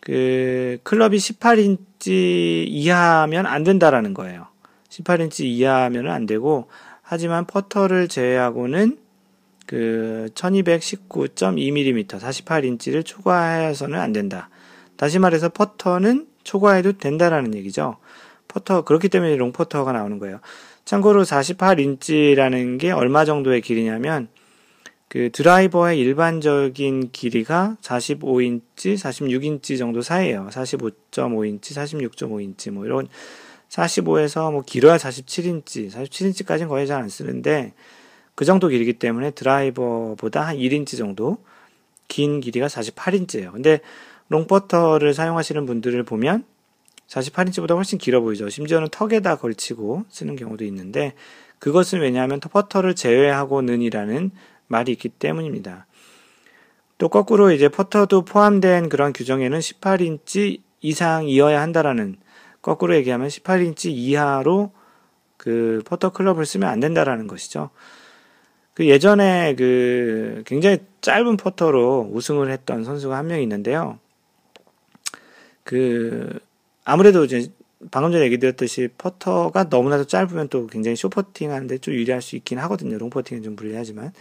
그 클럽이 18인치 이하면 안 된다라는 거예요. 18인치 이하면 안 되고 하지만 퍼터를 제외하고는 그 1219.2mm 48인치를 초과하여서는 안 된다. 다시 말해서 퍼터는 초과해도 된다라는 얘기죠. 퍼터 그렇기 때문에 롱퍼터가 나오는 거예요. 참고로 48인치라는 게 얼마 정도의 길이냐면 그 드라이버의 일반적인 길이가 45인치, 46인치 정도 사이에요. 45.5인치, 46.5인치 뭐 이런 45에서 뭐 길어야 47인치, 47인치까지는 거의 잘 안 쓰는데 그 정도 길이기 때문에 드라이버보다 한 1인치 정도 긴 길이가 48인치예요. 근데 롱퍼터를 사용하시는 분들을 보면 48인치보다 훨씬 길어 보이죠. 심지어는 턱에다 걸치고 쓰는 경우도 있는데 그것은 왜냐하면 퍼터를 제외하고는이라는 말이 있기 때문입니다. 또 거꾸로 이제 퍼터도 포함된 그런 규정에는 18인치 이상이어야 한다라는 거꾸로 얘기하면 18인치 이하로 그 퍼터 클럽을 쓰면 안 된다라는 것이죠. 그 예전에 그 굉장히 짧은 퍼터로 우승을 했던 선수가 한 명 있는데요. 그 아무래도 이제 방금 전에 얘기 드렸듯이 퍼터가 너무나도 짧으면 또 굉장히 숏퍼팅 하는데 좀 유리할 수 있긴 하거든요. 롱퍼팅은 좀 불리하지만.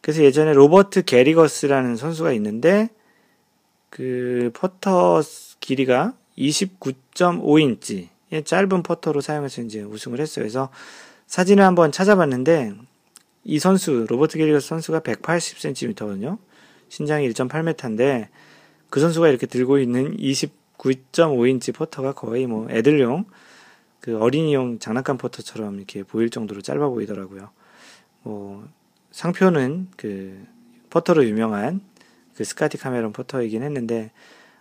그래서 예전에 로버트 게리거스라는 선수가 있는데 그 퍼터 길이가 29.5인치 짧은 퍼터로 사용해서 이제 우승을 했어요. 그래서 사진을 한번 찾아봤는데 이 선수 로버트 게리거스 선수가 180cm거든요. 신장이 1.8m인데 그 선수가 이렇게 들고 있는 29.5인치 퍼터가 거의 뭐 애들용 그 어린이용 장난감 퍼터처럼 이렇게 보일 정도로 짧아 보이더라고요. 뭐 상표는 그 퍼터로 유명한 그 스카티 카메론 퍼터이긴 했는데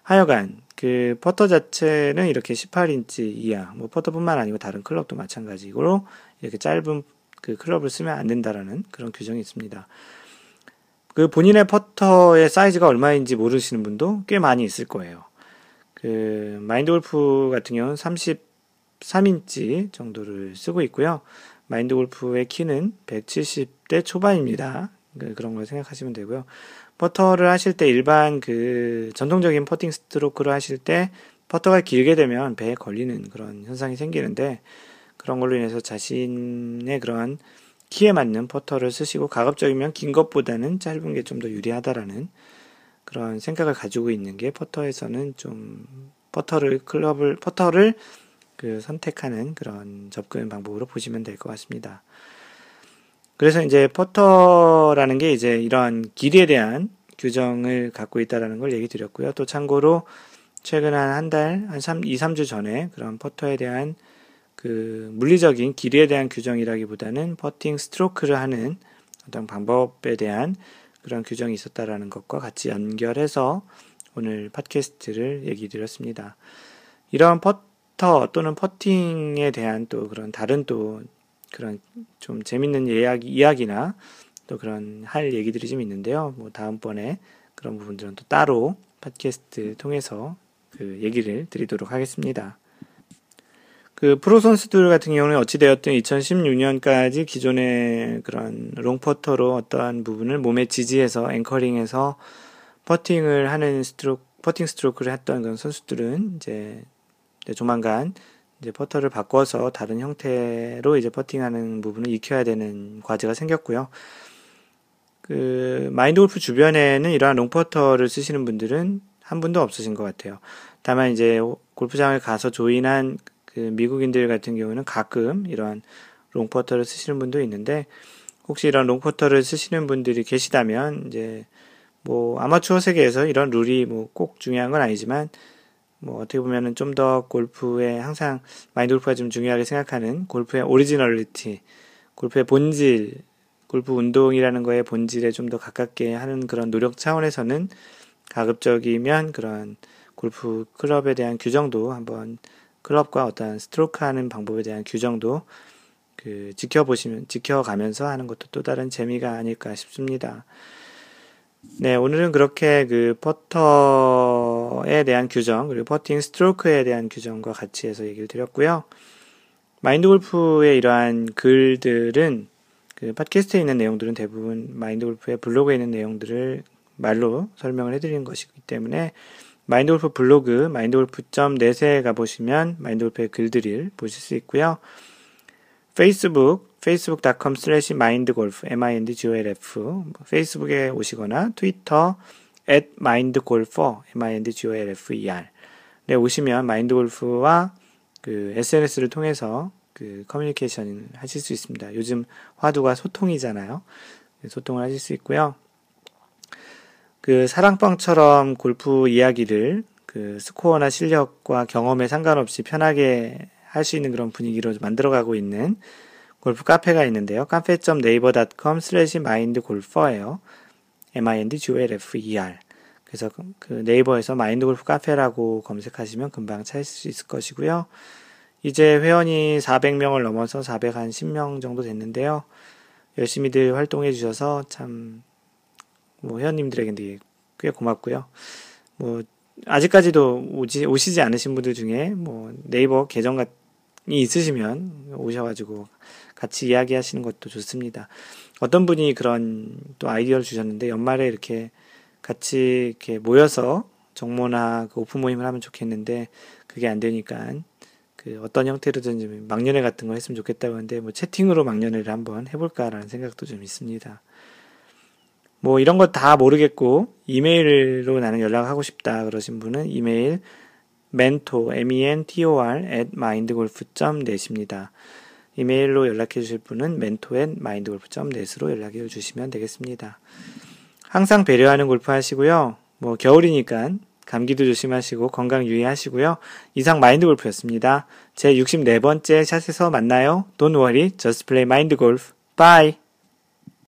하여간 그 퍼터 자체는 이렇게 18인치 이하, 뭐 퍼터뿐만 아니고 다른 클럽도 마찬가지로 이렇게 짧은 그 클럽을 쓰면 안 된다라는 그런 규정이 있습니다. 그 본인의 퍼터의 사이즈가 얼마인지 모르시는 분도 꽤 많이 있을 거예요. 그 마인드 골프 같은 경우는 33인치 정도를 쓰고 있고요. 마인드 골프의 키는 170대 초반입니다. 그, 그런 걸 생각하시면 되고요. 퍼터를 하실 때 일반 그 전통적인 퍼팅 스트로크를 하실 때 퍼터가 길게 되면 배에 걸리는 그런 현상이 생기는데 그런 걸로 인해서 자신의 그러한 키에 맞는 퍼터를 쓰시고 가급적이면 긴 것보다는 짧은 게 좀 더 유리하다라는 그런 생각을 가지고 있는 게 퍼터에서는 좀 퍼터를 클럽을 퍼터를 그 선택하는 그런 접근 방법으로 보시면 될 것 같습니다. 그래서 이제 퍼터라는 게 이제 이러한 길이에 대한 규정을 갖고 있다라는 걸 얘기 드렸고요. 또 참고로 최근 한 한 달, 한 3, 2, 3주 전에 그런 퍼터에 대한 그 물리적인 길이에 대한 규정이라기보다는 퍼팅 스트로크를 하는 어떤 방법에 대한 그런 규정이 있었다라는 것과 같이 연결해서 오늘 팟캐스트를 얘기 드렸습니다. 이런 퍼터 또는 퍼팅에 대한 또 그런 다른 또 그런 좀 재밌는 이야기, 이야기나 또 그런 할 얘기들이 좀 있는데요. 뭐 다음번에 그런 부분들은 또 따로 팟캐스트 통해서 그 얘기를 드리도록 하겠습니다. 그 프로 선수들 같은 경우는 어찌되었든 2016년까지 기존의 그런 롱퍼터로 어떠한 부분을 몸에 지지해서 anchoring해서 퍼팅을 하는 스트로크, 퍼팅 스트로크를 했던 그런 선수들은 이제 조만간 이제 퍼터를 바꿔서 다른 형태로 이제 퍼팅하는 부분을 익혀야 되는 과제가 생겼고요. 그 마인드 골프 주변에는 이러한 롱퍼터를 쓰시는 분들은 한 분도 없으신 것 같아요. 다만 이제 골프장을 가서 join한 그 미국인들 같은 경우는 가끔 이러한 롱퍼터를 쓰시는 분도 있는데 혹시 이런 롱퍼터를 쓰시는 분들이 계시다면 이제 뭐 아마추어 세계에서 이런 룰이 뭐 꼭 중요한 건 아니지만 뭐 어떻게 보면은 좀 더 골프에 항상 마인드 골프가 좀 중요하게 생각하는 골프의 originality, 골프의 본질, 골프 운동이라는 거에 본질에 좀 더 가깝게 하는 그런 노력 차원에서는 가급적이면 그런 골프 클럽에 대한 규정도 한번 클럽과 어떤 스트로크 하는 방법에 대한 규정도 그 지켜보시면 지켜가면서 하는 것도 또 다른 재미가 아닐까 싶습니다. 네, 오늘은 그렇게 그 퍼터에 대한 규정, 그리고 퍼팅 스트로크에 대한 규정과 같이 해서 얘기를 드렸고요. 마인드 골프의 이러한 글들은 그 팟캐스트에 있는 내용들은 대부분 마인드 골프의 블로그에 있는 내용들을 말로 설명을 해드리는 것이기 때문에 마인드 골프 블로그 mindgolf.net에 가보시면 마인드 골프의 글들을 보실 수 있고요. 페이스북 facebook.com slash mindgolf, m-i-n-d-g-o-l-f, 페이스북에 오시거나 트위터 at mindgolfer, m-i-n-d-g-o-l-f-e-r 네, 오시면 마인드골프와 그 SNS를 통해서 그 커뮤니케이션 하실 수 있습니다. 요즘 화두가 소통이잖아요. 네, 소통을 하실 수 있고요. 그 사랑방처럼 골프 이야기를 그 스코어나 실력과 경험에 상관없이 편하게 할 수 있는 그런 분위기로 만들어가고 있는 골프 카페가 있는데요. 카페.naver.com slash mindgolfer예요. m-i-n-d-g-o-l-f-e-r 그래서 그 네이버에서 마인드 골프 카페라고 검색하시면 금방 찾을 수 있을 것이고요. 이제 회원이 400명을 넘어서 410명 정도 됐는데요. 열심히들 활동해 주셔서 참, 뭐, 회원님들에게 꽤 고맙고요. 뭐, 아직까지도 오지, 오시지 않으신 분들 중에 뭐, 네이버 계정이 있으시면 오셔가지고 같이 이야기하시는 것도 좋습니다. 어떤 분이 그런 또 아이디어를 주셨는데 연말에 이렇게 같이 이렇게 모여서 정모나 그 오픈 모임을 하면 좋겠는데 그게 안 되니까 그 어떤 형태로든지 막년회 같은 거 했으면 좋겠다고 하는데 뭐 채팅으로 막년회를 한번 해볼까라는 생각도 좀 있습니다. 뭐 이런 거 다 모르겠고 이메일로 나는 연락하고 싶다 그러신 분은 이메일 mentor, m-e-n-t-o-r at mindgolf.net입니다. 이메일로 연락해 주실 분은 mentor mindgolf.net으로 연락해 주시면 되겠습니다. 항상 배려하는 골프 하시고요. 뭐 겨울이니까 감기도 조심하시고 건강 유의하시고요. 이상 마인드 골프였습니다. 제 64번째 샷에서 만나요. Don't worry, just play mind golf. Bye.